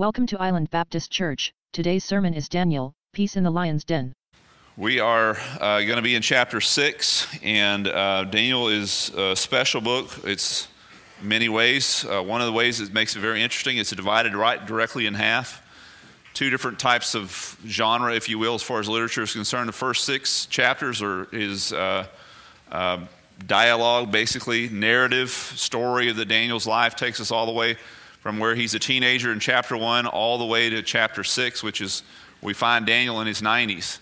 Welcome to Island Baptist Church. Today's sermon is Daniel, Peace in the Lion's Den. We are uh, going to be in chapter 6, and uh, Daniel is a special book. It's many ways. Uh, one of the ways that makes it very interesting is divided right directly in half. Two different types of genre, if you will, as far as literature is concerned. The first six chapters are is uh, uh, dialogue, basically narrative story of the Daniel's life, takes us all the way from where he's a teenager in chapter one all the way to chapter six, which is we find Daniel in his 90s.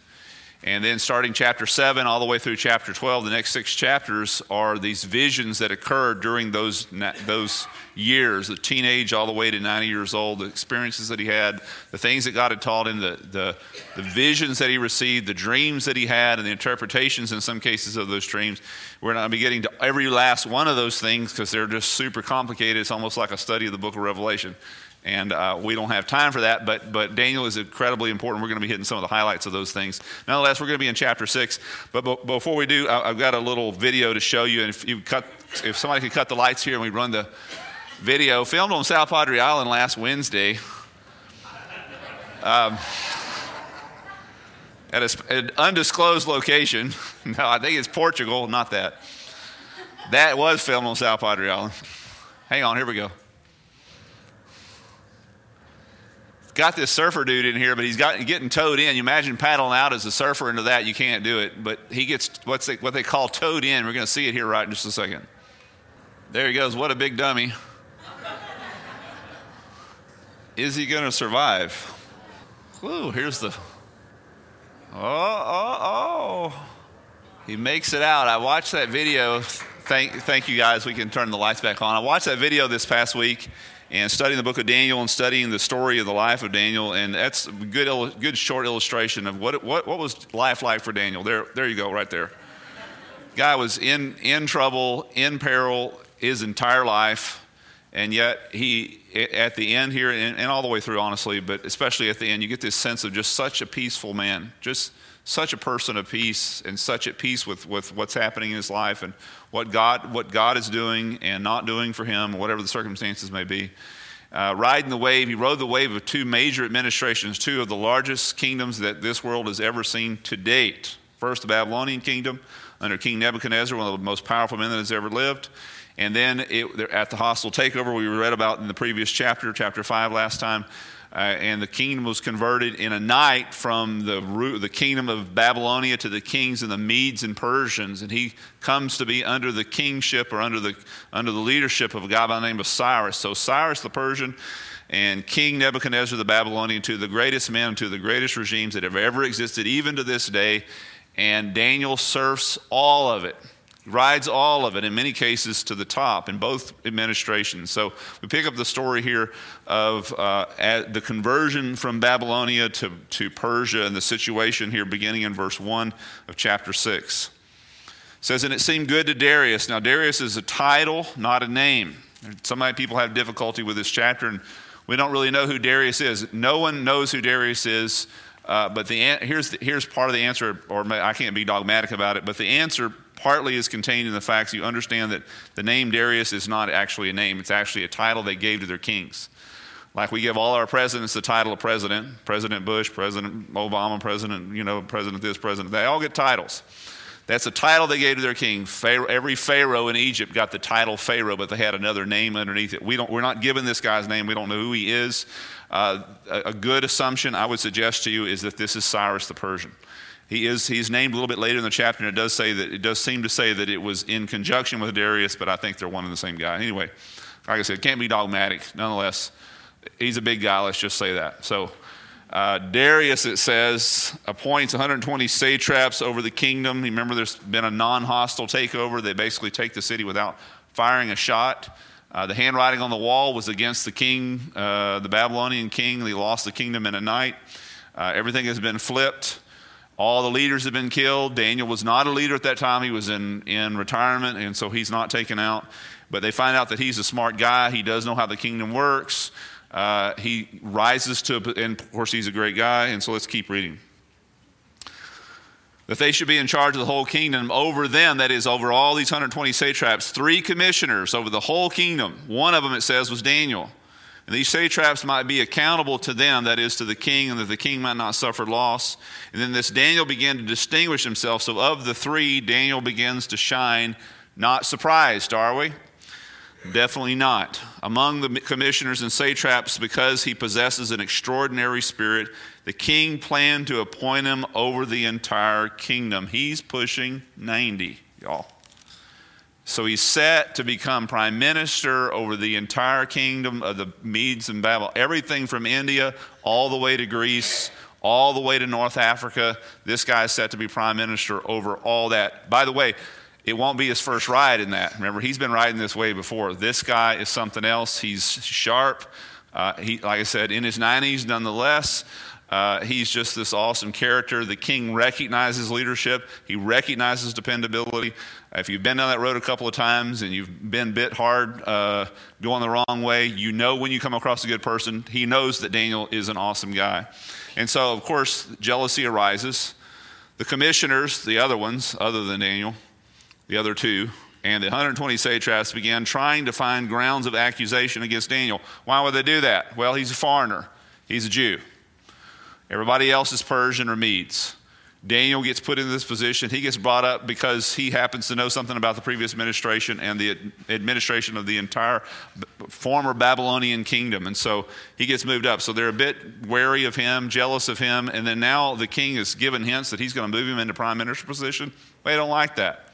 And then starting chapter 7 all the way through chapter 12, the next six chapters are these visions that occurred during those, those years, the teenage all the way to 90 years old, the experiences that he had, the things that God had taught him, the, the, the visions that he received, the dreams that he had, and the interpretations in some cases of those dreams. We're not going to be getting to every last one of those things because they're just super complicated. It's almost like a study of the book of Revelation and uh, we don't have time for that. But but Daniel is incredibly important. We're going to be hitting some of the highlights of those things. Nonetheless, we're going to be in chapter six. But, before we do, I, have got a little video to show you. And if you cut, if somebody could cut the lights here and we run the video, filmed on South Padre Island last Wednesday. Um, at a, an undisclosed location. No, I think it's Portugal, not that. That was filmed on South Padre Island. Hang on, here we go. Got this surfer dude in here, but he's got getting towed in. You imagine paddling out as a surfer into that, you can't do it. But he gets what's what they call towed in. We're going to see it here right in just a second. There he goes. What a big dummy. Is he going to survive? Whoa, here's the. Oh, oh, oh. He makes it out. I watched that video. Thank, thank you guys. We can turn the lights back on. I watched that video this past week and studying the book of Daniel and studying the story of the life of Daniel. And that's a good, good short illustration of what, what, what was life like for Daniel. There, there you go, right there. Guy was in, in trouble, in peril his entire life. And yet, he, at the end here, and, and all the way through, honestly, but especially at the end, you get this sense of just such a peaceful man. Just such a person of peace and such at peace with, with what's happening in his life and what God, what God is doing and not doing for him, whatever the circumstances may be. Uh, riding the wave, he rode the wave of two major administrations, two of the largest kingdoms that this world has ever seen to date. First, the Babylonian kingdom under King Nebuchadnezzar, one of the most powerful men that has ever lived. And then it, at the hostile takeover we read about in the previous chapter, chapter 5 last time, uh, and the kingdom was converted in a night from the, the kingdom of Babylonia to the kings and the Medes and Persians. And he comes to be under the kingship or under the, under the leadership of a guy by the name of Cyrus. So, Cyrus the Persian and King Nebuchadnezzar the Babylonian, two of the greatest men, two of the greatest regimes that have ever existed, even to this day. And Daniel surfs all of it rides all of it, in many cases, to the top in both administrations. So we pick up the story here of uh, the conversion from Babylonia to, to Persia and the situation here beginning in verse 1 of chapter 6. It says, And it seemed good to Darius. Now, Darius is a title, not a name. Some people have difficulty with this chapter, and we don't really know who Darius is. No one knows who Darius is. Uh, but the, here's, the, here's part of the answer, or I can't be dogmatic about it, but the answer partly is contained in the facts you understand that the name Darius is not actually a name, it's actually a title they gave to their kings. Like we give all our presidents the title of president, President Bush, President Obama, President, you know, President this, President, they all get titles. That's a title they gave to their king. Pharaoh, every Pharaoh in Egypt got the title Pharaoh, but they had another name underneath it. We don't, we're not given this guy's name. We don't know who he is. Uh, a, a good assumption I would suggest to you is that this is Cyrus the Persian. He is he's named a little bit later in the chapter, and it does say that it does seem to say that it was in conjunction with Darius, but I think they're one and the same guy. Anyway, like I said, can't be dogmatic. Nonetheless, he's a big guy. Let's just say that. So. Uh, Darius, it says, appoints 120 satraps over the kingdom. Remember, there's been a non hostile takeover. They basically take the city without firing a shot. Uh, the handwriting on the wall was against the king, uh, the Babylonian king. They lost the kingdom in a night. Uh, everything has been flipped. All the leaders have been killed. Daniel was not a leader at that time. He was in, in retirement, and so he's not taken out. But they find out that he's a smart guy. He does know how the kingdom works. Uh, he rises to, and of course, he's a great guy. And so let's keep reading. That they should be in charge of the whole kingdom over them, that is, over all these 120 satraps, three commissioners over the whole kingdom. One of them, it says, was Daniel. And these satraps might be accountable to them, that is, to the king, and that the king might not suffer loss. And then this Daniel began to distinguish himself. So, of the three, Daniel begins to shine. Not surprised, are we? Definitely not. Among the commissioners and satraps, because he possesses an extraordinary spirit, the king planned to appoint him over the entire kingdom. He's pushing 90, y'all. So he's set to become prime minister over the entire kingdom of the Medes and Babylon, everything from India all the way to Greece, all the way to North Africa. This guy is set to be prime minister over all that. By the way, it won't be his first ride in that. Remember, he's been riding this way before. This guy is something else. He's sharp. Uh, he, like I said, in his 90s, nonetheless. Uh, he's just this awesome character. The king recognizes leadership, he recognizes dependability. If you've been down that road a couple of times and you've been bit hard uh, going the wrong way, you know when you come across a good person. He knows that Daniel is an awesome guy. And so, of course, jealousy arises. The commissioners, the other ones, other than Daniel, the other two, and the 120 satraps began trying to find grounds of accusation against Daniel. Why would they do that? Well, he's a foreigner, he's a Jew. Everybody else is Persian or Medes. Daniel gets put in this position. He gets brought up because he happens to know something about the previous administration and the administration of the entire former Babylonian kingdom. And so he gets moved up. So they're a bit wary of him, jealous of him. And then now the king is given hints that he's going to move him into prime minister position. They don't like that.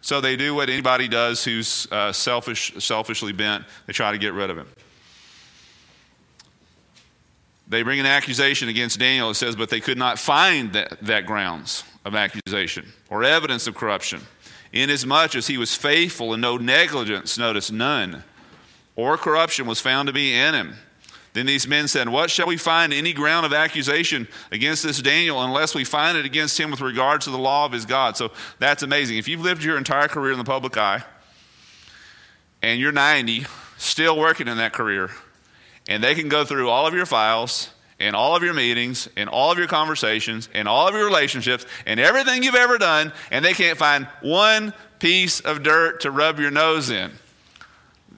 So they do what anybody does who's uh, selfish, selfishly bent. They try to get rid of him. They bring an accusation against Daniel. It says, but they could not find that, that grounds of accusation or evidence of corruption, inasmuch as he was faithful and no negligence, notice none, or corruption was found to be in him. Then these men said, What shall we find any ground of accusation against this Daniel unless we find it against him with regard to the law of his God? So that's amazing. If you've lived your entire career in the public eye and you're 90, still working in that career, and they can go through all of your files and all of your meetings and all of your conversations and all of your relationships and everything you've ever done, and they can't find one piece of dirt to rub your nose in.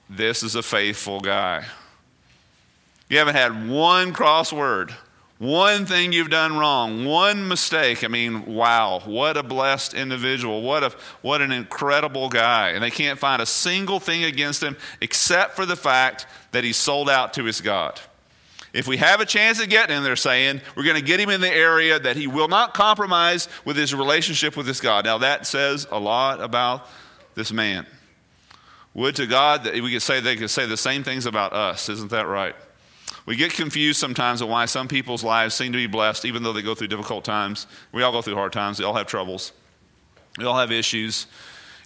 This is a faithful guy. You haven't had one crossword, one thing you've done wrong, one mistake. I mean, wow, what a blessed individual. What, a, what an incredible guy. And they can't find a single thing against him except for the fact that he's sold out to his God. If we have a chance of getting him, they're saying, we're going to get him in the area that he will not compromise with his relationship with his God. Now, that says a lot about this man. Would to God that we could say they could say the same things about us. Isn't that right? We get confused sometimes on why some people's lives seem to be blessed, even though they go through difficult times. We all go through hard times. We all have troubles. We all have issues.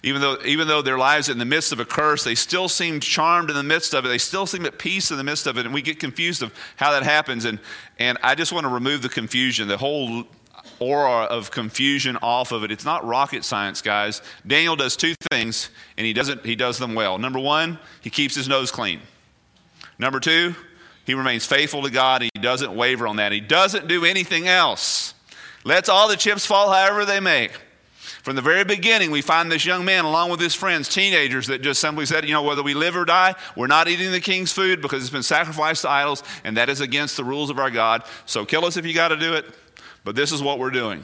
Even though, even though their lives are in the midst of a curse, they still seem charmed in the midst of it. They still seem at peace in the midst of it. And we get confused of how that happens. And, and I just want to remove the confusion, the whole aura of confusion off of it. It's not rocket science, guys. Daniel does two things, and he, doesn't, he does them well. Number one, he keeps his nose clean. Number two, he remains faithful to God. He doesn't waver on that. He doesn't do anything else. Lets all the chips fall however they may. From the very beginning, we find this young man along with his friends, teenagers, that just simply said, you know, whether we live or die, we're not eating the king's food because it's been sacrificed to idols, and that is against the rules of our God. So kill us if you got to do it, but this is what we're doing.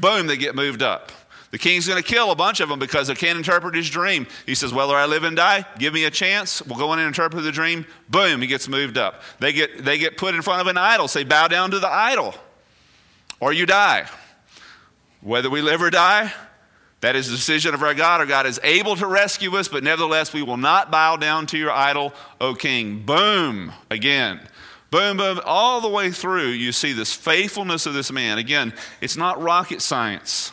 Boom, they get moved up. The king's going to kill a bunch of them because they can't interpret his dream. He says, Whether I live and die, give me a chance. We'll go in and interpret the dream. Boom, he gets moved up. They get, they get put in front of an idol. Say, Bow down to the idol, or you die. Whether we live or die, that is the decision of our God. Our God is able to rescue us, but nevertheless, we will not bow down to your idol, O king. Boom, again. Boom, boom, all the way through, you see this faithfulness of this man. Again, it's not rocket science.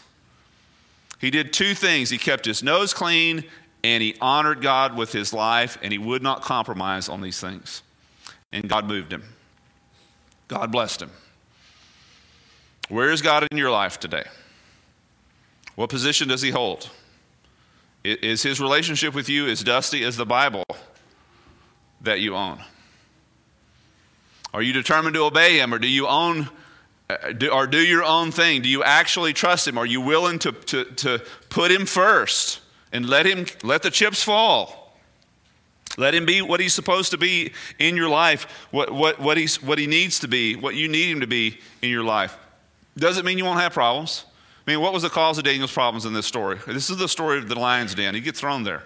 He did two things he kept his nose clean and he honored God with his life, and he would not compromise on these things. And God moved him. God blessed him. Where is God in your life today? What position does he hold? Is his relationship with you as dusty as the Bible that you own? Are you determined to obey him, or do you own Uh, do, or do your own thing? Do you actually trust him? Are you willing to, to, to put him first and let him let the chips fall? Let him be what he's supposed to be in your life, what, what, what, he's, what he needs to be, what you need him to be in your life. Doesn't mean you won't have problems. I mean, what was the cause of Daniel's problems in this story? This is the story of the lion's den. He gets thrown there.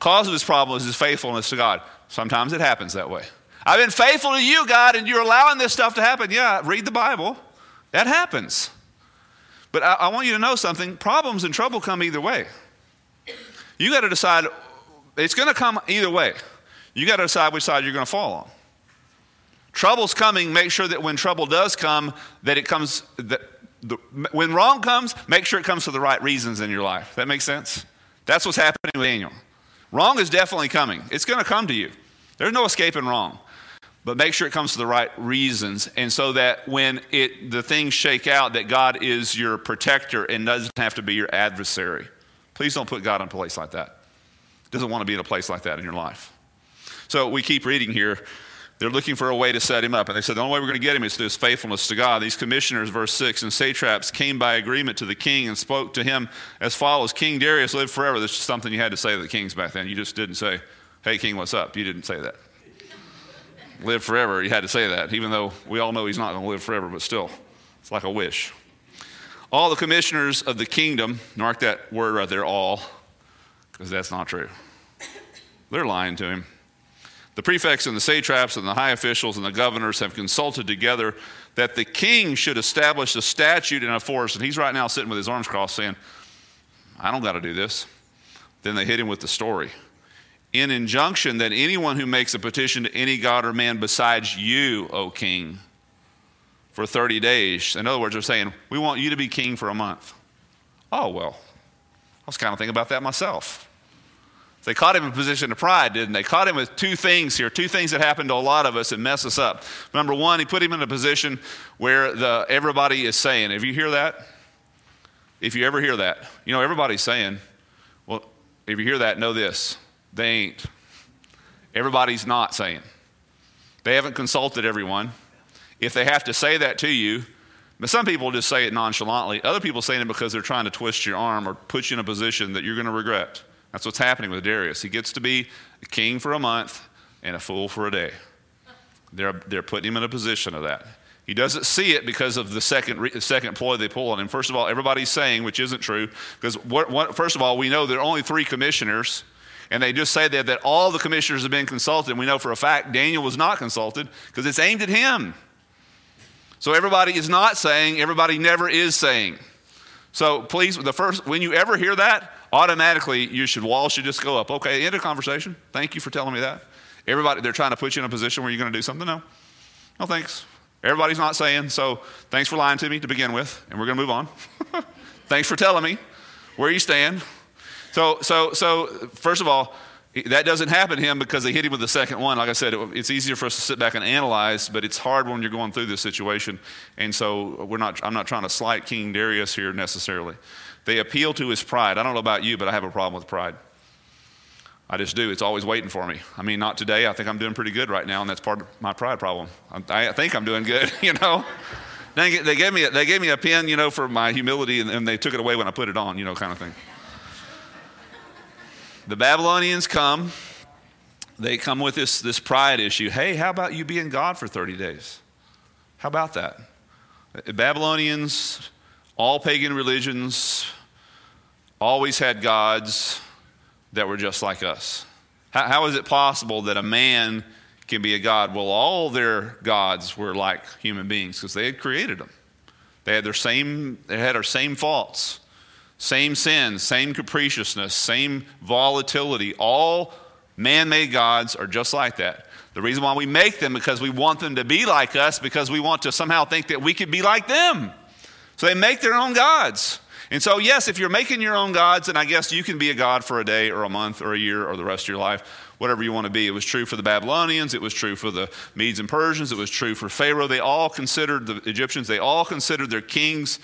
Cause of his problem is his faithfulness to God. Sometimes it happens that way. I've been faithful to you, God, and you're allowing this stuff to happen. Yeah, read the Bible. That happens. But I, I want you to know something problems and trouble come either way. You got to decide, it's going to come either way. You got to decide which side you're going to fall on. Trouble's coming, make sure that when trouble does come, that it comes, that the, when wrong comes, make sure it comes for the right reasons in your life. That makes sense? That's what's happening with Daniel. Wrong is definitely coming. It's going to come to you. There's no escaping wrong. But make sure it comes to the right reasons. And so that when it, the things shake out, that God is your protector and doesn't have to be your adversary. Please don't put God in a place like that. Doesn't want to be in a place like that in your life. So we keep reading here. They're looking for a way to set him up. And they said, the only way we're going to get him is through his faithfulness to God. These commissioners, verse 6, and satraps came by agreement to the king and spoke to him as follows King Darius lived forever. This is something you had to say to the kings back then. You just didn't say, hey, king, what's up? You didn't say that. Live forever. You had to say that, even though we all know he's not going to live forever, but still, it's like a wish. All the commissioners of the kingdom, mark that word right there, all, because that's not true. They're lying to him. The prefects and the satraps and the high officials and the governors have consulted together that the king should establish a statute in a forest. And he's right now sitting with his arms crossed saying, I don't got to do this. Then they hit him with the story. In injunction that anyone who makes a petition to any god or man besides you, O king, for 30 days. In other words, they're saying, We want you to be king for a month. Oh, well, I was kind of thinking about that myself. They caught him in a position of pride, didn't they? Caught him with two things here, two things that happen to a lot of us and mess us up. Number one, he put him in a position where the, everybody is saying, if you hear that, if you ever hear that, you know, everybody's saying, well, if you hear that, know this. They ain't. Everybody's not saying. They haven't consulted everyone. If they have to say that to you, but some people just say it nonchalantly. Other people saying it because they're trying to twist your arm or put you in a position that you're going to regret. That's what's happening with Darius. He gets to be a king for a month and a fool for a day. They're, they're putting him in a position of that. He doesn't see it because of the second, second ploy they pull on him. First of all, everybody's saying, which isn't true, because what, what, first of all, we know there are only three commissioners, and they just say that, that all the commissioners have been consulted. We know for a fact Daniel was not consulted because it's aimed at him. So everybody is not saying, everybody never is saying. So please, the first, when you ever hear that, automatically you should wall should just go up. Okay, end of conversation. Thank you for telling me that. Everybody, they're trying to put you in a position where you're going to do something. No, no, thanks. Everybody's not saying. So thanks for lying to me to begin with, and we're going to move on. thanks for telling me where you stand. So, so, so first of all, that doesn't happen to him because they hit him with the second one. Like I said, it's easier for us to sit back and analyze, but it's hard when you're going through this situation. And so we're not, I'm not trying to slight King Darius here necessarily. They appeal to his pride. I don't know about you, but I have a problem with pride. I just do. It's always waiting for me. I mean, not today. I think I'm doing pretty good right now, and that's part of my pride problem. I, think I'm doing good, you know. They, gave me a, they gave me a pen, you know, for my humility, and, and they took it away when I put it on, you know, kind of thing. The Babylonians come. They come with this, this pride issue. Hey, how about you being God for 30 days? How about that? Uh, Babylonians, all pagan religions, always had gods that were just like us. How, how is it possible that a man can be a god? Well, all their gods were like human beings because they had created them. They had their same, they had our same faults, same sins, same capriciousness, same volatility. All man-made gods are just like that. The reason why we make them because we want them to be like us because we want to somehow think that we could be like them. So they make their own gods. And so, yes, if you're making your own gods, then I guess you can be a god for a day or a month or a year or the rest of your life, whatever you want to be. It was true for the Babylonians, it was true for the Medes and Persians, it was true for Pharaoh. They all considered the Egyptians, they all considered their kings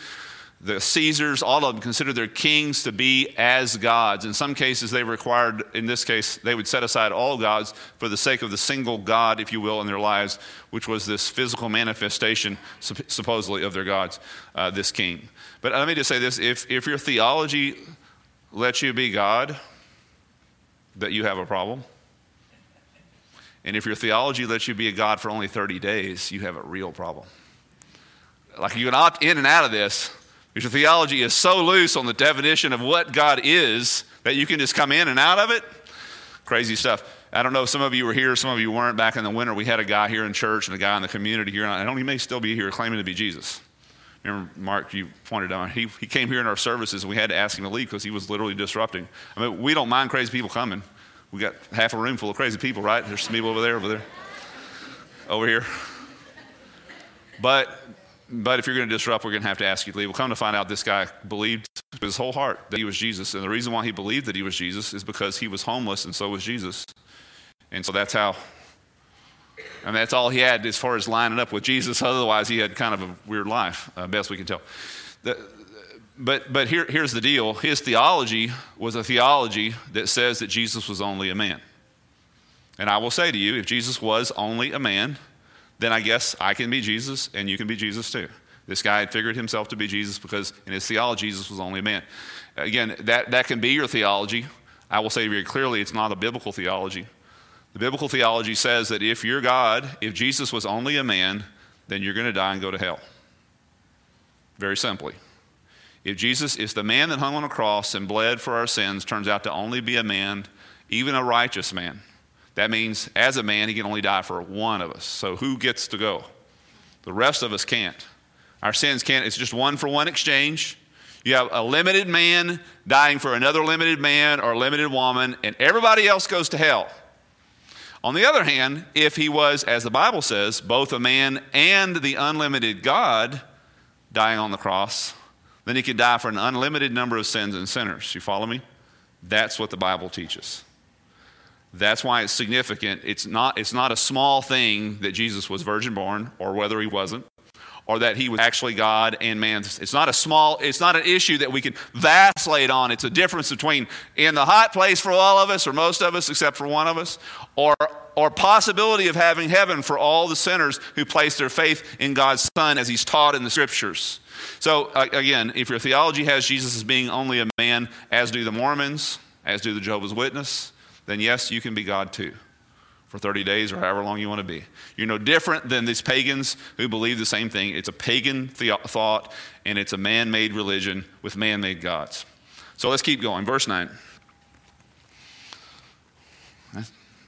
the Caesars, all of them considered their kings to be as gods. In some cases, they required, in this case, they would set aside all gods for the sake of the single God, if you will, in their lives, which was this physical manifestation, supposedly, of their gods, uh, this king. But let me just say this if, if your theology lets you be God, that you have a problem. And if your theology lets you be a God for only 30 days, you have a real problem. Like you can opt in and out of this. Your theology is so loose on the definition of what God is that you can just come in and out of it, crazy stuff. I don't know, if some of you were here, some of you weren't. Back in the winter, we had a guy here in church and a guy in the community here, and I don't, he may still be here claiming to be Jesus. Remember, Mark, you pointed out, he, he came here in our services and we had to ask him to leave because he was literally disrupting. I mean, we don't mind crazy people coming. We got half a room full of crazy people, right? There's some people over there, over there, over here. But, but if you're going to disrupt, we're going to have to ask you to leave. We'll come to find out this guy believed with his whole heart that he was Jesus. And the reason why he believed that he was Jesus is because he was homeless and so was Jesus. And so that's how and that's all he had as far as lining up with Jesus. Otherwise, he had kind of a weird life, uh, best we can tell. The, but but here, here's the deal his theology was a theology that says that Jesus was only a man. And I will say to you, if Jesus was only a man, then I guess I can be Jesus and you can be Jesus too. This guy had figured himself to be Jesus because in his theology, Jesus was only a man. Again, that, that can be your theology. I will say very clearly, it's not a biblical theology. The biblical theology says that if you're God, if Jesus was only a man, then you're going to die and go to hell. Very simply. If Jesus is the man that hung on a cross and bled for our sins, turns out to only be a man, even a righteous man, that means as a man, he can only die for one of us. So who gets to go? The rest of us can't. Our sins can't. It's just one for one exchange. You have a limited man dying for another limited man or limited woman, and everybody else goes to hell. On the other hand, if he was, as the Bible says, both a man and the unlimited God dying on the cross, then he could die for an unlimited number of sins and sinners. You follow me? That's what the Bible teaches. That's why it's significant. It's not, it's not a small thing that Jesus was virgin born or whether he wasn't or that he was actually God and man. It's not a small, it's not an issue that we can vacillate on. It's a difference between in the hot place for all of us or most of us except for one of us, or or possibility of having heaven for all the sinners who place their faith in God's Son as he's taught in the scriptures. So uh, again, if your theology has Jesus as being only a man, as do the Mormons, as do the Jehovah's Witness, then yes, you can be God too for 30 days or however long you want to be. You're no different than these pagans who believe the same thing. It's a pagan the- thought, and it's a man made religion with man made gods. So let's keep going. Verse 9.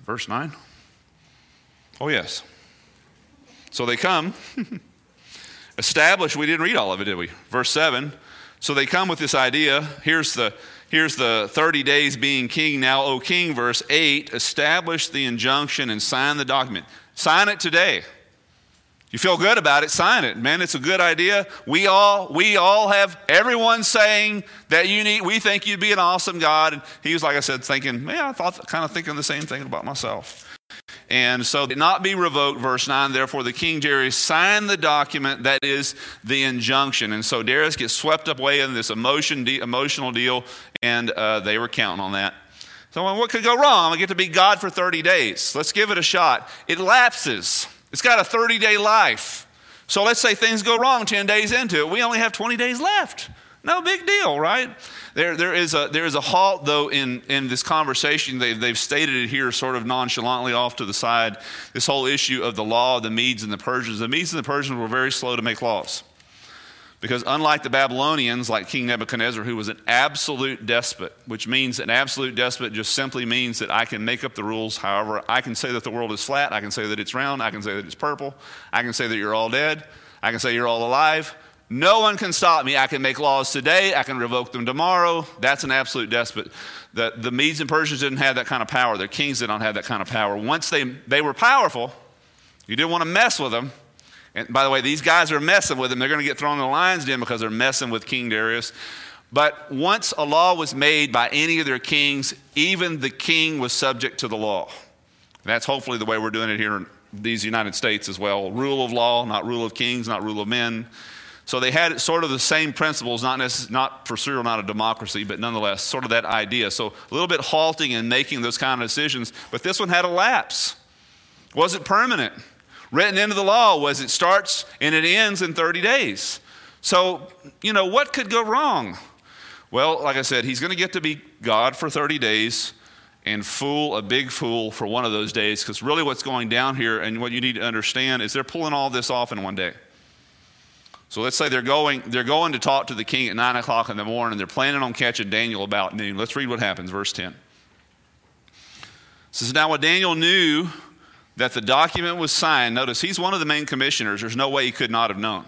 Verse 9. Oh, yes. So they come, establish, we didn't read all of it, did we? Verse 7. So they come with this idea. Here's the Here's the 30 days being king. Now, O king, verse 8, establish the injunction and sign the document. Sign it today. You feel good about it, sign it. Man, it's a good idea. We all, we all have everyone saying that you need, we think you'd be an awesome God. And he was, like I said, thinking, man, I thought kind of thinking the same thing about myself. And so, not be revoked, verse 9. Therefore, the king Darius signed the document that is the injunction. And so, Darius gets swept up away in this emotion, de- emotional deal, and uh, they were counting on that. So, well, what could go wrong? To get to be God for 30 days. Let's give it a shot. It lapses, it's got a 30 day life. So, let's say things go wrong 10 days into it. We only have 20 days left. No big deal, right? There, there, is a, there is a halt, though, in, in this conversation. They've, they've stated it here sort of nonchalantly off to the side. This whole issue of the law of the Medes and the Persians. The Medes and the Persians were very slow to make laws. Because unlike the Babylonians, like King Nebuchadnezzar, who was an absolute despot, which means an absolute despot just simply means that I can make up the rules however. I can say that the world is flat, I can say that it's round, I can say that it's purple, I can say that you're all dead, I can say you're all alive. No one can stop me. I can make laws today. I can revoke them tomorrow. That's an absolute despot. The, the Medes and Persians didn't have that kind of power. Their kings did not have that kind of power. Once they, they were powerful, you didn't want to mess with them. And by the way, these guys are messing with them. They're going to get thrown in the lion's den because they're messing with King Darius. But once a law was made by any of their kings, even the king was subject to the law. That's hopefully the way we're doing it here in these United States as well. Rule of law, not rule of kings, not rule of men. So they had sort of the same principles, not, necess- not for sure not a democracy, but nonetheless, sort of that idea. So a little bit halting in making those kind of decisions. But this one had a lapse. Was it permanent? Written into the law was it starts and it ends in 30 days. So, you know, what could go wrong? Well, like I said, he's going to get to be God for 30 days. and fool a big fool for one of those days because really what's going down here and what you need to understand is they're pulling all this off in one day. So let's say they're going, they're going to talk to the king at 9 o'clock in the morning. And they're planning on catching Daniel about noon. Let's read what happens, verse 10. It says, Now when Daniel knew that the document was signed, notice he's one of the main commissioners. There's no way he could not have known.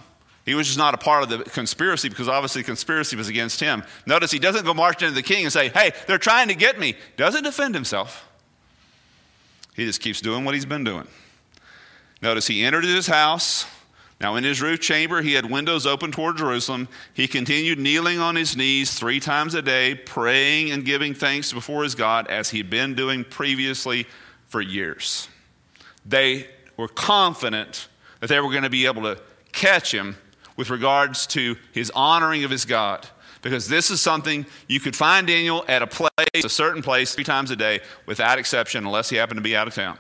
He was just not a part of the conspiracy because obviously the conspiracy was against him. Notice he doesn't go march into the king and say, Hey, they're trying to get me. Doesn't defend himself. He just keeps doing what he's been doing. Notice he entered his house now, in his roof chamber, he had windows open toward Jerusalem. He continued kneeling on his knees three times a day, praying and giving thanks before his God as he'd been doing previously for years. They were confident that they were going to be able to catch him with regards to his honoring of his God. Because this is something you could find Daniel at a place, a certain place, three times a day, without exception, unless he happened to be out of town.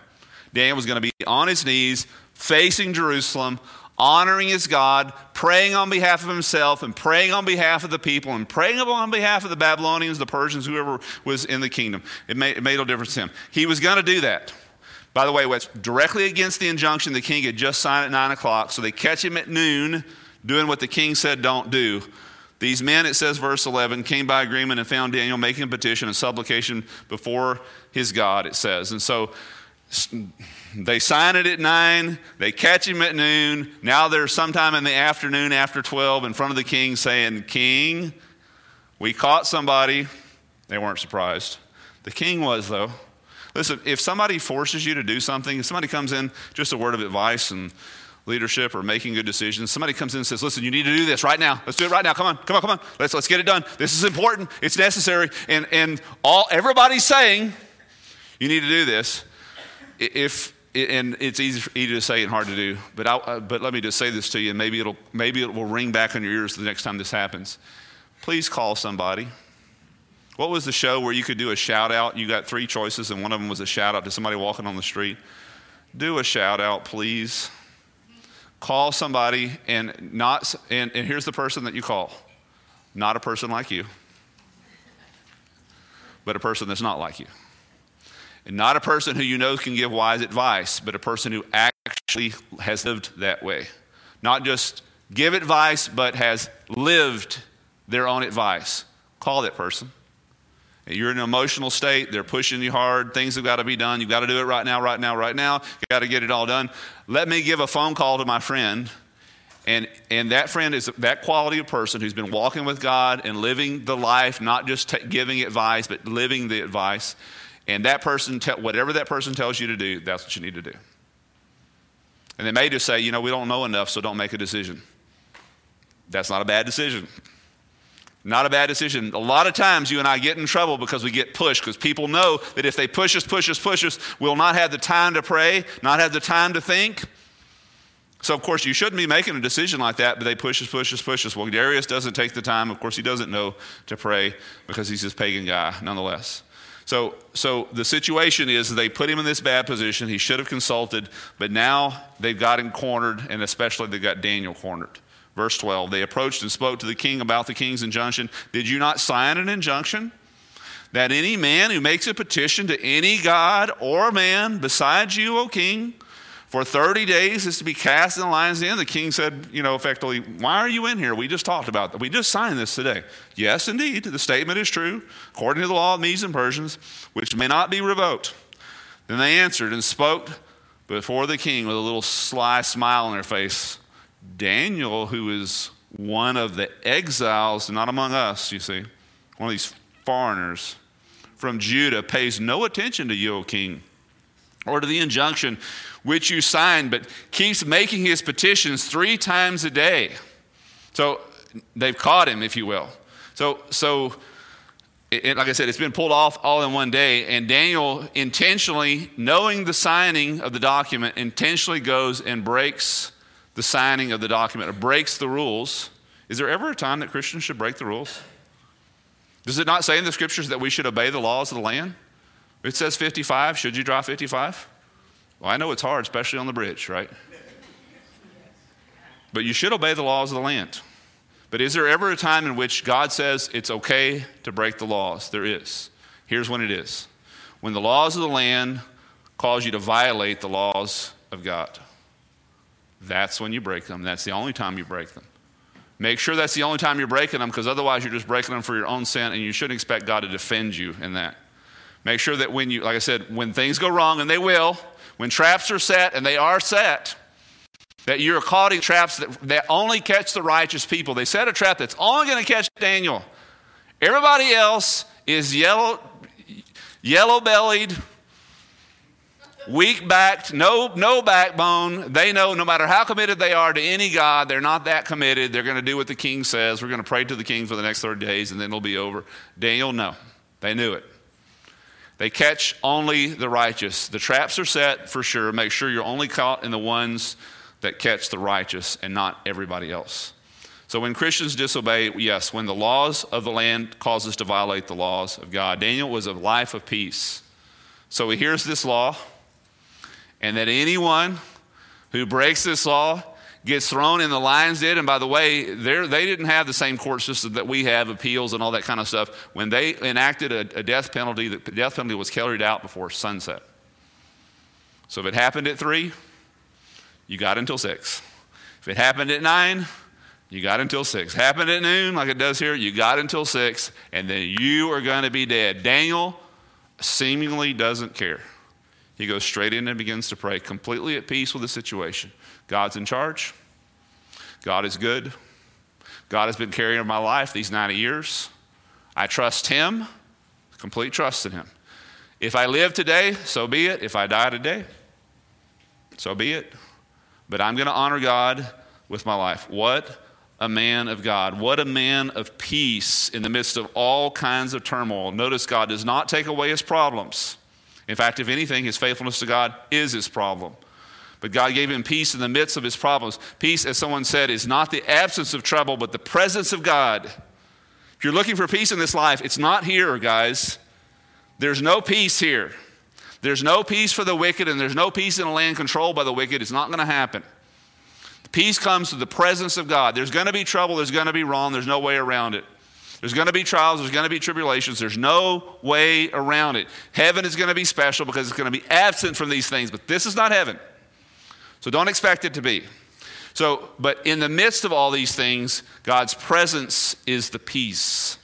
Daniel was going to be on his knees, facing Jerusalem, honoring his God, praying on behalf of himself, and praying on behalf of the people, and praying on behalf of the Babylonians, the Persians, whoever was in the kingdom. It made, it made no difference to him. He was going to do that. By the way, what's directly against the injunction the king had just signed at 9 o'clock, so they catch him at noon doing what the king said don't do. These men, it says, verse 11, came by agreement and found Daniel making a petition and supplication before his God, it says. And so they sign it at 9, they catch him at noon. Now they're sometime in the afternoon after 12 in front of the king saying, King, we caught somebody. They weren't surprised. The king was, though. Listen, if somebody forces you to do something, if somebody comes in, just a word of advice and leadership or making good decisions, somebody comes in and says, Listen, you need to do this right now. Let's do it right now. Come on, come on, come on. Let's, let's get it done. This is important. It's necessary. And, and all everybody's saying, You need to do this if and it's easy, easy to say and hard to do, but, uh, but let me just say this to you, and maybe, it'll, maybe it will ring back in your ears the next time this happens. Please call somebody. What was the show where you could do a shout out? You got three choices, and one of them was a shout out to somebody walking on the street. Do a shout out, please. Call somebody, and, not, and, and here's the person that you call not a person like you, but a person that's not like you. And not a person who you know can give wise advice, but a person who actually has lived that way. Not just give advice, but has lived their own advice. Call that person. You're in an emotional state, they're pushing you hard, things have got to be done. You've got to do it right now, right now, right now. You've got to get it all done. Let me give a phone call to my friend. And, and that friend is that quality of person who's been walking with God and living the life, not just t- giving advice, but living the advice. And that person, te- whatever that person tells you to do, that's what you need to do. And they may just say, you know, we don't know enough, so don't make a decision. That's not a bad decision. Not a bad decision. A lot of times you and I get in trouble because we get pushed, because people know that if they push us, push us, push us, we'll not have the time to pray, not have the time to think. So, of course, you shouldn't be making a decision like that, but they push us, push us, push us. Well, Darius doesn't take the time. Of course, he doesn't know to pray because he's this pagan guy, nonetheless. So, so the situation is they put him in this bad position. He should have consulted, but now they've got him cornered, and especially they've got Daniel cornered. Verse 12 They approached and spoke to the king about the king's injunction. Did you not sign an injunction? That any man who makes a petition to any god or man besides you, O king, for 30 days is to be cast in the lion's den. The king said, you know, effectively, why are you in here? We just talked about that. We just signed this today. Yes, indeed, the statement is true, according to the law of Medes and Persians, which may not be revoked. Then they answered and spoke before the king with a little sly smile on their face. Daniel, who is one of the exiles, not among us, you see, one of these foreigners from Judah, pays no attention to you, O king, or to the injunction which you signed, but keeps making his petitions three times a day. So they've caught him, if you will. So, so it, like I said, it's been pulled off all in one day. And Daniel intentionally, knowing the signing of the document, intentionally goes and breaks the signing of the document, or breaks the rules. Is there ever a time that Christians should break the rules? Does it not say in the scriptures that we should obey the laws of the land? It says 55. Should you drive 55? Well, I know it's hard, especially on the bridge, right? But you should obey the laws of the land. But is there ever a time in which God says it's okay to break the laws? There is. Here's when it is when the laws of the land cause you to violate the laws of God. That's when you break them. That's the only time you break them. Make sure that's the only time you're breaking them because otherwise you're just breaking them for your own sin and you shouldn't expect God to defend you in that. Make sure that when you, like I said, when things go wrong, and they will, when traps are set, and they are set, that you're caught in traps that, that only catch the righteous people. They set a trap that's only going to catch Daniel. Everybody else is yellow, yellow bellied, weak backed, no, no backbone. They know no matter how committed they are to any God, they're not that committed. They're going to do what the king says. We're going to pray to the king for the next 30 days and then it'll be over. Daniel, no. They knew it. They catch only the righteous. The traps are set for sure. Make sure you're only caught in the ones that catch the righteous and not everybody else. So when Christians disobey, yes, when the laws of the land cause us to violate the laws of God. Daniel was a life of peace. So he hears this law, and that anyone who breaks this law gets thrown in the lion's den. And by the way, they didn't have the same court system that we have, appeals and all that kind of stuff. When they enacted a, a death penalty, the death penalty was carried out before sunset. So if it happened at three, you got until six. If it happened at nine, you got until six. Happened at noon, like it does here, you got until six, and then you are going to be dead. Daniel seemingly doesn't care. He goes straight in and begins to pray, completely at peace with the situation. God's in charge. God is good. God has been carrying my life these 90 years. I trust Him, complete trust in Him. If I live today, so be it. If I die today, so be it. But I'm going to honor God with my life. What a man of God. What a man of peace in the midst of all kinds of turmoil. Notice God does not take away his problems. In fact, if anything, his faithfulness to God is his problem. But God gave him peace in the midst of his problems. Peace, as someone said, is not the absence of trouble, but the presence of God. If you're looking for peace in this life, it's not here, guys. There's no peace here. There's no peace for the wicked, and there's no peace in a land controlled by the wicked. It's not going to happen. Peace comes through the presence of God. There's going to be trouble, there's going to be wrong, there's no way around it. There's going to be trials, there's going to be tribulations, there's no way around it. Heaven is going to be special because it's going to be absent from these things, but this is not heaven. So don't expect it to be. So, but in the midst of all these things, God's presence is the peace.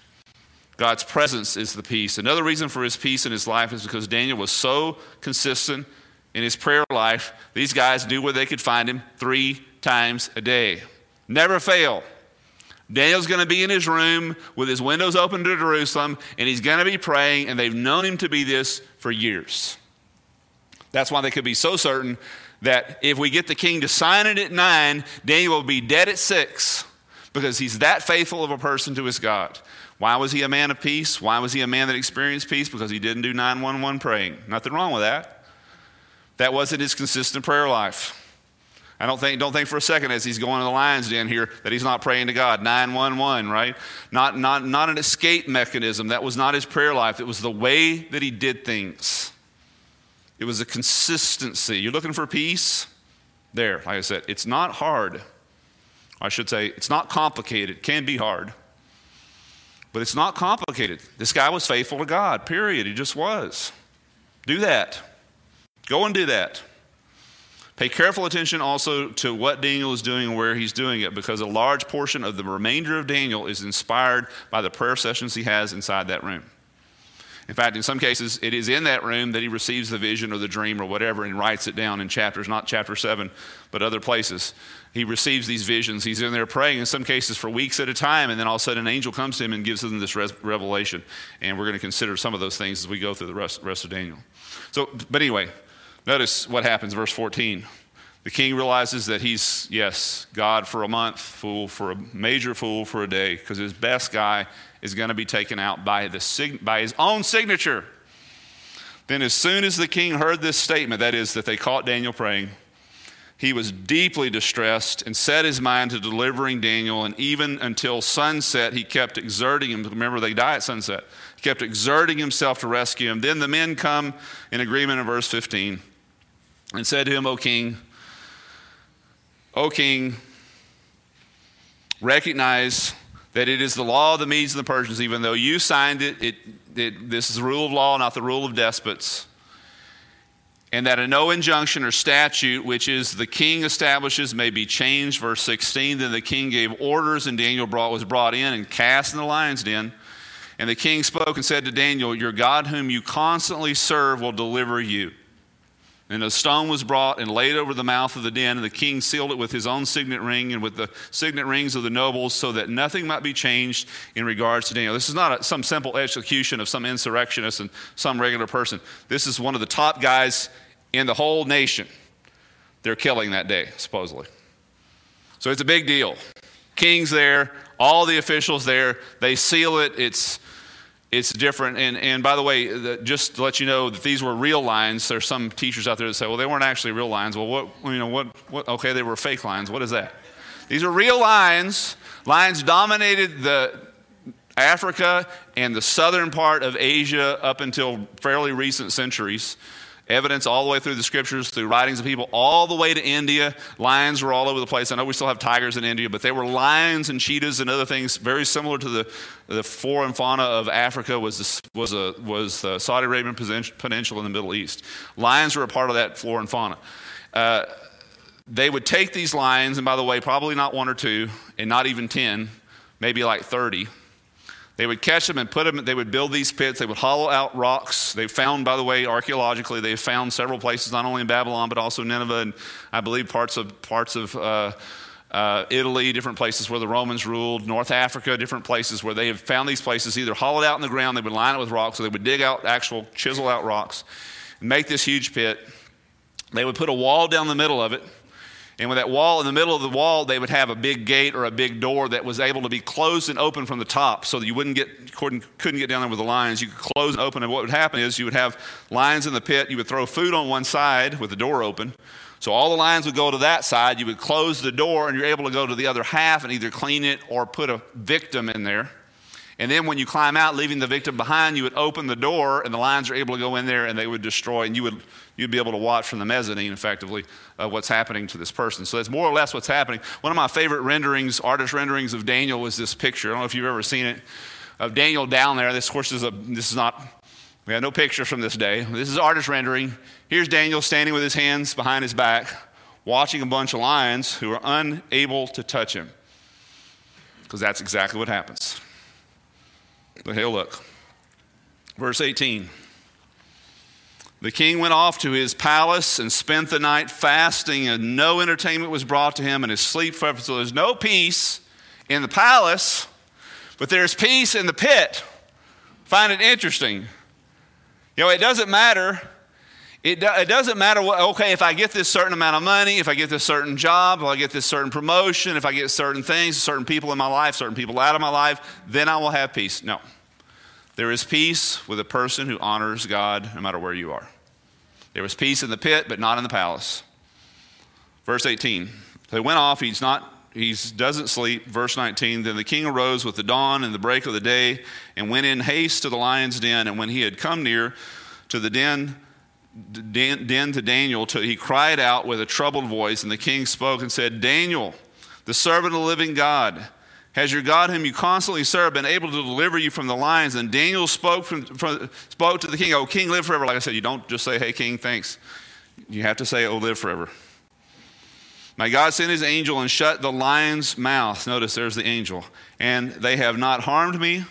God's presence is the peace. Another reason for his peace in his life is because Daniel was so consistent in his prayer life. These guys knew where they could find him three times a day. Never fail. Daniel's going to be in his room with his windows open to Jerusalem, and he's going to be praying, and they've known him to be this for years. That's why they could be so certain that if we get the king to sign it at nine, Daniel will be dead at six because he's that faithful of a person to his God. Why was he a man of peace? Why was he a man that experienced peace? Because he didn't do 911 praying. Nothing wrong with that. That wasn't his consistent prayer life. I don't think, don't think for a second as he's going to the lion's den here that he's not praying to God. 911, right? Not, not, not an escape mechanism. That was not his prayer life. It was the way that he did things. It was a consistency. You're looking for peace? There, like I said, it's not hard. I should say, it's not complicated. It can be hard. But it's not complicated. This guy was faithful to God, period. He just was. Do that. Go and do that. Pay careful attention also to what Daniel is doing and where he's doing it, because a large portion of the remainder of Daniel is inspired by the prayer sessions he has inside that room. In fact, in some cases, it is in that room that he receives the vision or the dream or whatever and writes it down in chapters, not chapter 7, but other places. He receives these visions. He's in there praying, in some cases, for weeks at a time, and then all of a sudden an angel comes to him and gives him this revelation. And we're going to consider some of those things as we go through the rest, rest of Daniel. So, but anyway, notice what happens, verse 14. The king realizes that he's, yes, God for a month, fool for a major fool for a day, because his best guy is going to be taken out by, the, by his own signature. Then, as soon as the king heard this statement, that is, that they caught Daniel praying, he was deeply distressed and set his mind to delivering Daniel. And even until sunset, he kept exerting him. Remember, they die at sunset. He kept exerting himself to rescue him. Then the men come in agreement in verse 15 and said to him, O king, O king, recognize that it is the law of the Medes and the Persians, even though you signed it, it, it this is the rule of law, not the rule of despots. And that a no injunction or statute which is the king establishes may be changed verse 16 then the king gave orders and daniel brought, was brought in and cast in the lion's den. And the king spoke and said to daniel your god whom you constantly serve will deliver you and a stone was brought and laid over the mouth of the den, and the king sealed it with his own signet ring and with the signet rings of the nobles, so that nothing might be changed in regards to Daniel. This is not a, some simple execution of some insurrectionist and some regular person. This is one of the top guys in the whole nation. They're killing that day, supposedly. So it's a big deal. King's there, all the officials there, they seal it. It's it's different. And, and by the way, the, just to let you know that these were real lions. There's some teachers out there that say, well, they weren't actually real lions. Well, what, you know, what, what, okay, they were fake lions. What is that? These are real lions. Lions dominated the Africa and the southern part of Asia up until fairly recent centuries evidence all the way through the scriptures, through writings of people, all the way to India. Lions were all over the place. I know we still have tigers in India, but they were lions and cheetahs and other things very similar to the, the flora and fauna of Africa was, was, a, was the Saudi Arabian Peninsula in the Middle East. Lions were a part of that flora and fauna. Uh, they would take these lions, and by the way, probably not one or two, and not even 10, maybe like 30 they would catch them and put them, they would build these pits. They would hollow out rocks. They found, by the way, archaeologically, they found several places, not only in Babylon, but also Nineveh and I believe parts of, parts of uh, uh, Italy, different places where the Romans ruled, North Africa, different places where they have found these places either hollowed out in the ground, they would line it with rocks, or they would dig out actual, chisel out rocks, and make this huge pit. They would put a wall down the middle of it and with that wall in the middle of the wall, they would have a big gate or a big door that was able to be closed and open from the top so that you wouldn't get, couldn't, couldn't get down there with the lions. You could close and open. And what would happen is you would have lions in the pit. You would throw food on one side with the door open. So all the lions would go to that side. You would close the door and you're able to go to the other half and either clean it or put a victim in there. And then when you climb out, leaving the victim behind, you would open the door and the lions are able to go in there and they would destroy. And you would you'd be able to watch from the mezzanine effectively uh, what's happening to this person. So that's more or less what's happening. One of my favorite renderings, artist renderings of Daniel was this picture. I don't know if you've ever seen it of Daniel down there. This, of course, is a, this is not, we have no pictures from this day. This is artist rendering. Here's Daniel standing with his hands behind his back, watching a bunch of lions who are unable to touch him. Because that's exactly what happens. But hey, look. Verse 18. The king went off to his palace and spent the night fasting, and no entertainment was brought to him, and his sleep forever. So there's no peace in the palace, but there's peace in the pit. Find it interesting. You know, it doesn't matter. It, do, it doesn't matter what, okay, if I get this certain amount of money, if I get this certain job, if I get this certain promotion, if I get certain things, certain people in my life, certain people out of my life, then I will have peace. No. There is peace with a person who honors God no matter where you are. There was peace in the pit, but not in the palace. Verse 18. They went off. He's not. He doesn't sleep. Verse 19. Then the king arose with the dawn and the break of the day and went in haste to the lion's den. And when he had come near to the den, den, den to Daniel, to, he cried out with a troubled voice. And the king spoke and said, Daniel, the servant of the living God, has your God, whom you constantly serve, been able to deliver you from the lions? And Daniel spoke, from, from, spoke to the king, Oh, king, live forever. Like I said, you don't just say, Hey, king, thanks. You have to say, Oh, live forever. My God sent his angel and shut the lion's mouth. Notice there's the angel. And they have not harmed me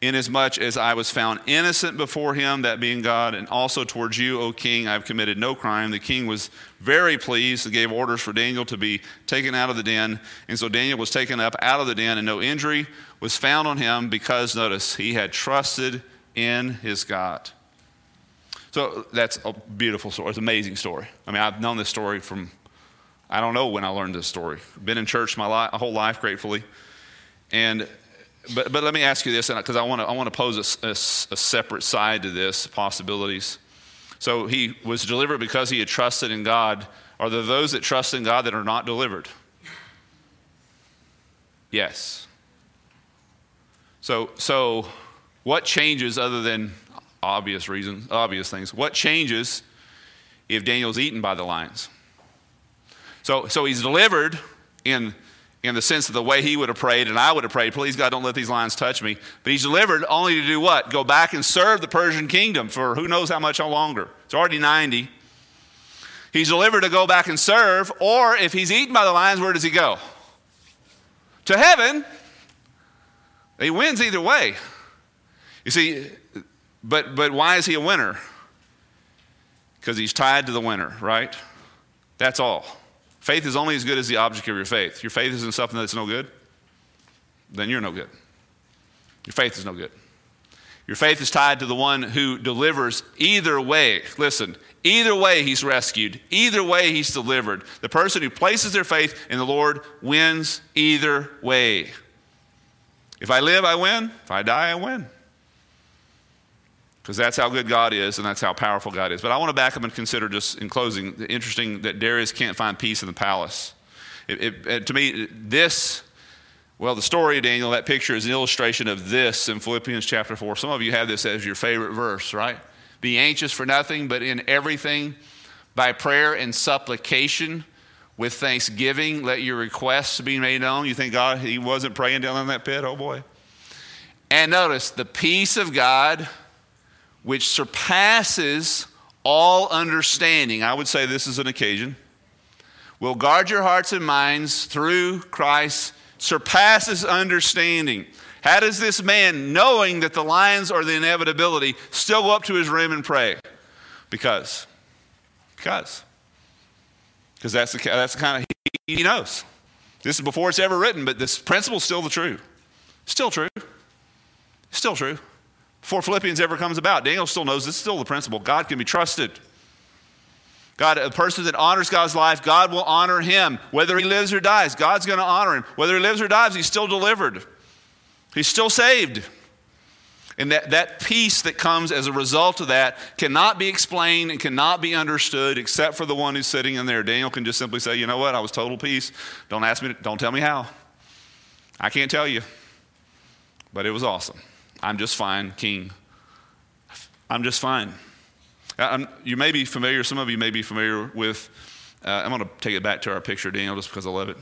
inasmuch as I was found innocent before him, that being God, and also towards you, O king, I have committed no crime. The king was very pleased and gave orders for Daniel to be taken out of the den. And so Daniel was taken up out of the den, and no injury was found on him because, notice, he had trusted in his God. So that's a beautiful story. It's an amazing story. I mean, I've known this story from, I don't know when I learned this story. Been in church my, my whole life, gratefully. And but, but let me ask you this, because I want to I want to pose a, a, a, separate side to this possibilities. So he was delivered because he had trusted in God. Are there those that trust in God that are not delivered? Yes. So so what changes other than obvious reasons, obvious things? What changes if Daniel's eaten by the lions? So so he's delivered in in the sense of the way he would have prayed and I would have prayed, please God, don't let these lions touch me. But he's delivered only to do what? Go back and serve the Persian kingdom for who knows how much longer. It's already 90. He's delivered to go back and serve, or if he's eaten by the lions, where does he go? To heaven. He wins either way. You see, but, but why is he a winner? Because he's tied to the winner, right? That's all. Faith is only as good as the object of your faith. Your faith isn't something that's no good, then you're no good. Your faith is no good. Your faith is tied to the one who delivers either way. Listen, either way he's rescued, either way he's delivered. The person who places their faith in the Lord wins either way. If I live, I win. If I die, I win. Because that's how good God is and that's how powerful God is. But I want to back up and consider, just in closing, the interesting that Darius can't find peace in the palace. It, it, to me, this, well, the story of Daniel, that picture is an illustration of this in Philippians chapter 4. Some of you have this as your favorite verse, right? Be anxious for nothing, but in everything, by prayer and supplication, with thanksgiving, let your requests be made known. You think God, he wasn't praying down in that pit? Oh boy. And notice the peace of God, which surpasses all understanding. I would say this is an occasion. Will guard your hearts and minds through Christ, surpasses understanding. How does this man, knowing that the lions are the inevitability, still go up to his room and pray? Because. Because. Because that's the, that's the kind of, he, he knows. This is before it's ever written, but this principle is still the true. Still true. Still true. Before Philippians ever comes about, Daniel still knows this is still the principle. God can be trusted. God, a person that honors God's life, God will honor him. Whether he lives or dies, God's going to honor him. Whether he lives or dies, he's still delivered. He's still saved. And that, that peace that comes as a result of that cannot be explained and cannot be understood except for the one who's sitting in there. Daniel can just simply say, you know what, I was total peace. Don't ask me, to, don't tell me how. I can't tell you. But it was awesome. I'm just fine, King. I'm just fine. I'm, you may be familiar, some of you may be familiar with, uh, I'm going to take it back to our picture, Daniel, just because I love it.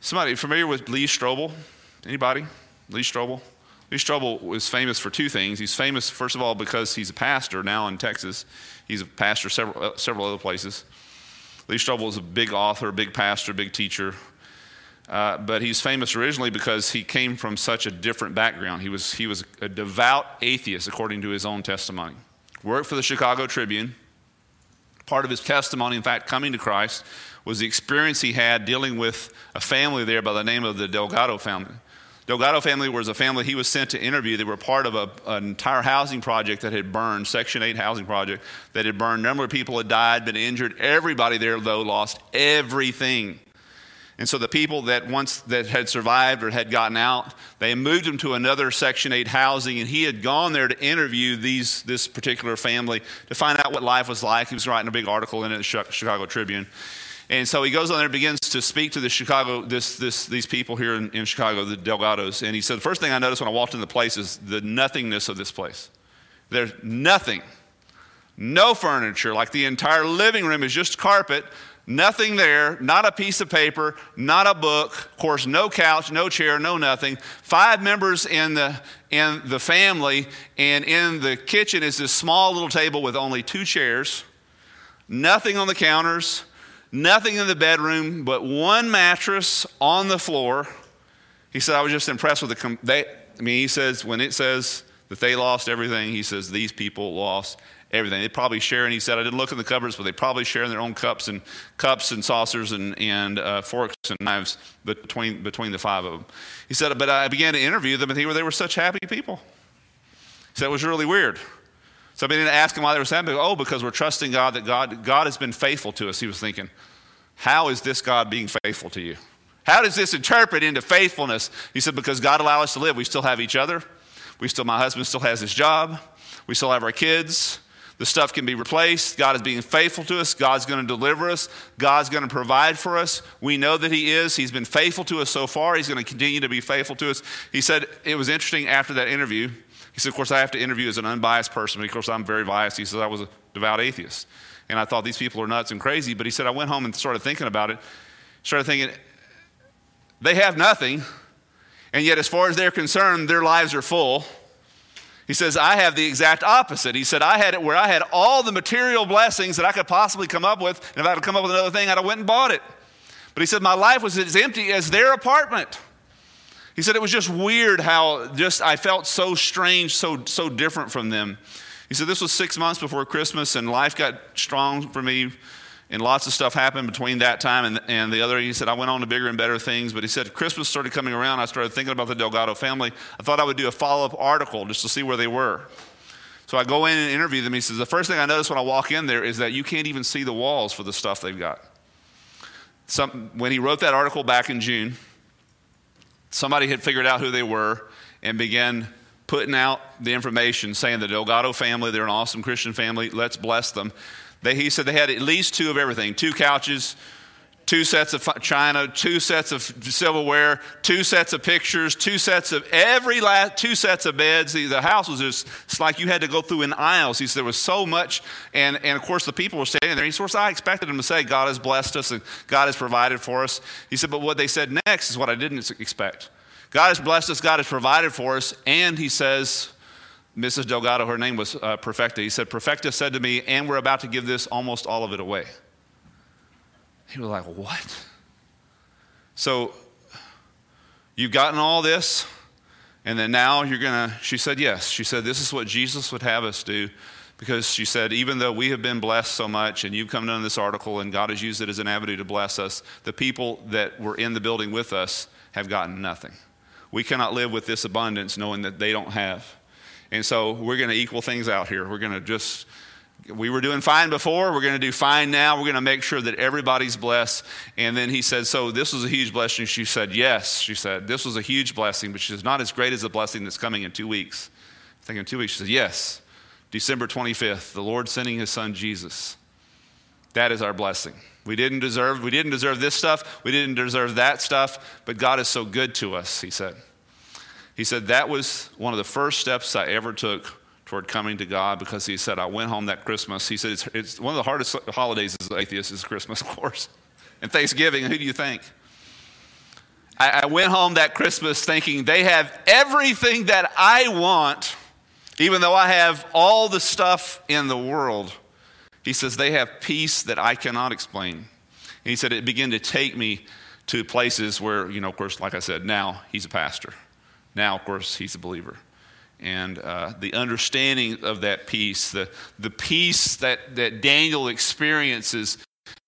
Somebody familiar with Lee Strobel? Anybody? Lee Strobel? Lee Strobel was famous for two things. He's famous, first of all, because he's a pastor now in Texas. He's a pastor several, uh, several other places. Lee Strobel is a big author, big pastor, big teacher. Uh, but he's famous originally because he came from such a different background. He was, he was a devout atheist, according to his own testimony. Worked for the Chicago Tribune. Part of his testimony, in fact, coming to Christ, was the experience he had dealing with a family there by the name of the Delgado family. Delgado family was a family he was sent to interview. They were part of a, an entire housing project that had burned, Section 8 housing project that had burned. A number of people had died, been injured. Everybody there, though, lost everything. And so the people that once that had survived or had gotten out, they moved him to another Section 8 housing, and he had gone there to interview these, this particular family to find out what life was like. He was writing a big article in the Chicago Tribune. And so he goes on there and begins to speak to the Chicago, this, this, these people here in, in Chicago, the Delgados. And he said, The first thing I noticed when I walked in the place is the nothingness of this place. There's nothing, no furniture, like the entire living room is just carpet, nothing there, not a piece of paper, not a book, of course, no couch, no chair, no nothing. Five members in the, in the family, and in the kitchen is this small little table with only two chairs, nothing on the counters nothing in the bedroom but one mattress on the floor. He said, I was just impressed with the. they, I mean, he says, when it says that they lost everything, he says, these people lost everything. They probably share, and he said, I didn't look in the cupboards, but they probably share in their own cups and cups and saucers and, and uh, forks and knives between, between the five of them. He said, but I began to interview them, and they were, they were such happy people. He said, it was really weird. So I began to ask him why they were sad. Oh, because we're trusting God that God, God has been faithful to us. He was thinking, how is this God being faithful to you? How does this interpret into faithfulness? He said, because God allowed us to live. We still have each other. We still, my husband still has his job. We still have our kids. The stuff can be replaced. God is being faithful to us. God's going to deliver us. God's going to provide for us. We know that He is. He's been faithful to us so far. He's going to continue to be faithful to us. He said it was interesting after that interview. He said, Of course, I have to interview as an unbiased person. Of course, I'm very biased. He said, I was a devout atheist. And I thought these people are nuts and crazy. But he said, I went home and started thinking about it. Started thinking, They have nothing, and yet, as far as they're concerned, their lives are full. He says, I have the exact opposite. He said, I had it where I had all the material blessings that I could possibly come up with, and if I had to come up with another thing, I'd have went and bought it. But he said, my life was as empty as their apartment. He said it was just weird how just I felt so strange, so so different from them. He said this was six months before Christmas, and life got strong for me, and lots of stuff happened between that time and, and the other. He said I went on to bigger and better things, but he said Christmas started coming around. I started thinking about the Delgado family. I thought I would do a follow up article just to see where they were. So I go in and interview them. He says the first thing I notice when I walk in there is that you can't even see the walls for the stuff they've got. Some, when he wrote that article back in June, somebody had figured out who they were and began putting out the information saying the Delgado family, they're an awesome Christian family, let's bless them. They, he said they had at least two of everything two couches, two sets of china, two sets of silverware, two sets of pictures, two sets of every last, two sets of beds. The, the house was just, it's like you had to go through in aisles. He said there was so much. And, and of course, the people were standing there. He said, I expected them to say, God has blessed us and God has provided for us. He said, but what they said next is what I didn't expect. God has blessed us, God has provided for us, and he says, Mrs. Delgado, her name was uh, Perfecta. He said, Perfecta said to me, and we're about to give this almost all of it away. He was like, What? So you've gotten all this, and then now you're going to, she said, Yes. She said, This is what Jesus would have us do. Because she said, even though we have been blessed so much, and you've come down this article, and God has used it as an avenue to bless us, the people that were in the building with us have gotten nothing. We cannot live with this abundance knowing that they don't have. And so we're going to equal things out here. We're going to just, we were doing fine before. We're going to do fine now. We're going to make sure that everybody's blessed. And then he said, So this was a huge blessing. She said, Yes. She said, This was a huge blessing, but she says, Not as great as the blessing that's coming in two weeks. I think in two weeks. She said, Yes. December 25th, the Lord sending his son Jesus. That is our blessing. We didn't deserve we didn't deserve this stuff, we didn't deserve that stuff, but God is so good to us, he said. He said that was one of the first steps I ever took toward coming to God because he said I went home that Christmas. He said it's, it's one of the hardest holidays as an atheist is Christmas, of course. And Thanksgiving, who do you think? I, I went home that Christmas thinking they have everything that I want, even though I have all the stuff in the world. He says, they have peace that I cannot explain. And he said, it began to take me to places where, you know, of course, like I said, now he's a pastor. Now, of course, he's a believer. And uh, the understanding of that peace, the, the peace that, that Daniel experiences,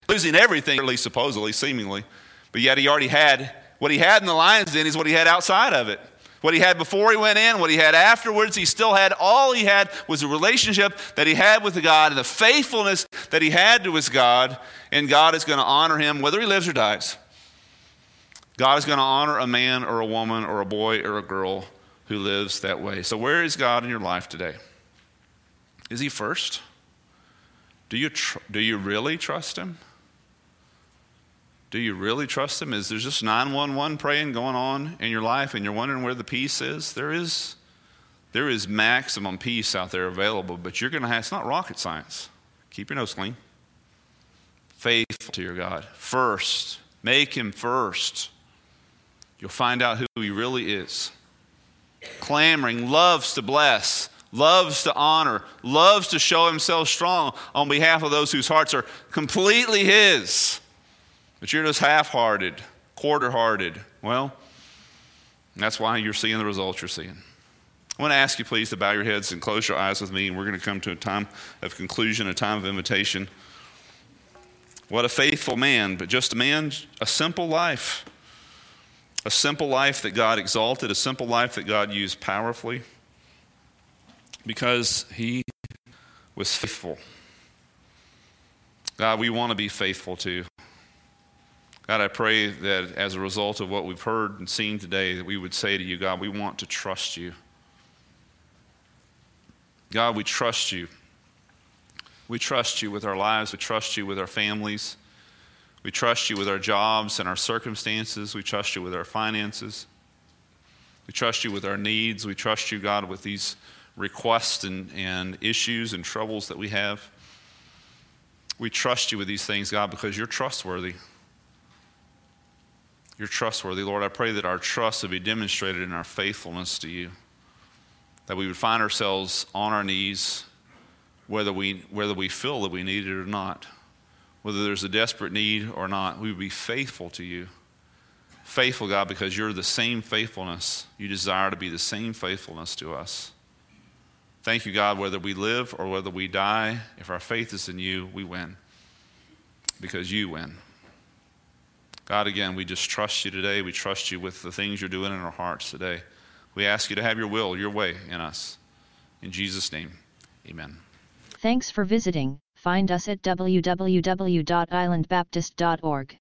losing everything, at least supposedly, seemingly, but yet he already had what he had in the lion's den is what he had outside of it. What he had before he went in, what he had afterwards, he still had. All he had was a relationship that he had with God and the faithfulness that he had to his God, and God is going to honor him whether he lives or dies. God is going to honor a man or a woman or a boy or a girl who lives that way. So, where is God in your life today? Is he first? Do you, tr- do you really trust him? Do you really trust Him? Is there just 911 praying going on in your life and you're wondering where the peace is? There is, there is maximum peace out there available, but you're going to have, it's not rocket science. Keep your nose clean. Faithful to your God. First, make Him first. You'll find out who He really is. Clamoring, loves to bless, loves to honor, loves to show Himself strong on behalf of those whose hearts are completely His but you're just half hearted, quarter hearted. Well, that's why you're seeing the results you're seeing. I want to ask you, please, to bow your heads and close your eyes with me, and we're going to come to a time of conclusion, a time of invitation. What a faithful man, but just a man, a simple life. A simple life that God exalted, a simple life that God used powerfully because he was faithful. God, we want to be faithful too. God, I pray that as a result of what we've heard and seen today, that we would say to you, God, we want to trust you. God, we trust you. We trust you with our lives. We trust you with our families. We trust you with our jobs and our circumstances. We trust you with our finances. We trust you with our needs. We trust you, God, with these requests and, and issues and troubles that we have. We trust you with these things, God, because you're trustworthy. You're trustworthy, Lord. I pray that our trust would be demonstrated in our faithfulness to you, that we would find ourselves on our knees, whether we, whether we feel that we need it or not, whether there's a desperate need or not. We would be faithful to you. Faithful, God, because you're the same faithfulness. You desire to be the same faithfulness to us. Thank you, God, whether we live or whether we die, if our faith is in you, we win because you win. God, again, we just trust you today. We trust you with the things you're doing in our hearts today. We ask you to have your will, your way in us. In Jesus' name, amen. Thanks for visiting. Find us at www.islandbaptist.org.